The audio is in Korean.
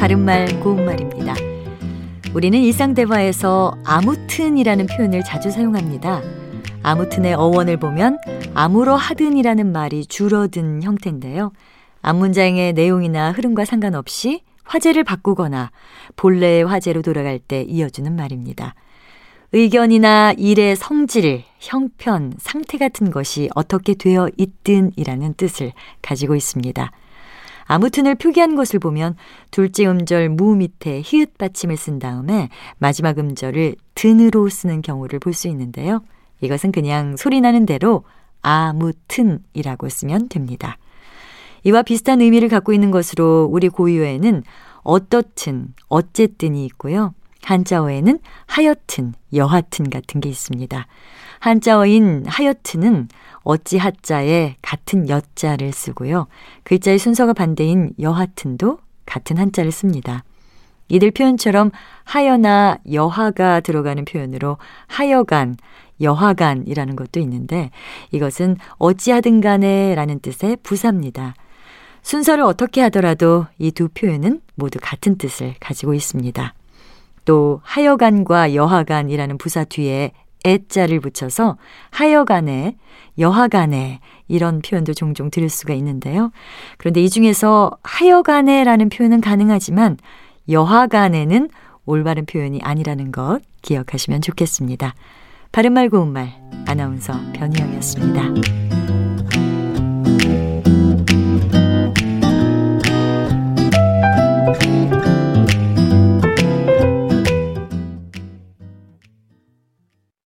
바른말 고운말입니다. 우리는 일상대화에서 아무튼이라는 표현을 자주 사용합니다. 아무튼의 어원을 보면 아무러 하든이라는 말이 줄어든 형태인데요. 앞문장의 내용이나 흐름과 상관없이 화제를 바꾸거나 본래의 화제로 돌아갈 때 이어주는 말입니다. 의견이나 일의 성질, 형편, 상태 같은 것이 어떻게 되어 있든이라는 뜻을 가지고 있습니다. 아무튼을 표기한 것을 보면 둘째 음절 무 밑에 히읗 받침을 쓴 다음에 마지막 음절을 든으로 쓰는 경우를 볼 수 있는데요. 이것은 그냥 소리나는 대로 아무튼이라고 쓰면 됩니다. 이와 비슷한 의미를 갖고 있는 것으로 우리 고유어에는 어떻든, 어쨌든이 있고요. 한자어에는 하여튼, 여하튼 같은 게 있습니다. 한자어인 하여튼은 어찌 하자에 같은 여자를 쓰고요. 글자의 순서가 반대인 여하튼도 같은 한자를 씁니다. 이들 표현처럼 하여나 여하가 들어가는 표현으로 하여간, 여하간이라는 것도 있는데 이것은 어찌하든 간에 라는 뜻의 부사입니다. 순서를 어떻게 하더라도 이 두 표현은 모두 같은 뜻을 가지고 있습니다. 또 하여간과 여하간이라는 부사 뒤에 애자를 붙여서 하여간에 여하간에 이런 표현도 종종 들을 수가 있는데요. 그런데 이 중에서 하여간에라는 표현은 가능하지만 여하간에는 올바른 표현이 아니라는 것 기억하시면 좋겠습니다. 바른말 고운말 아나운서 변희영이었습니다.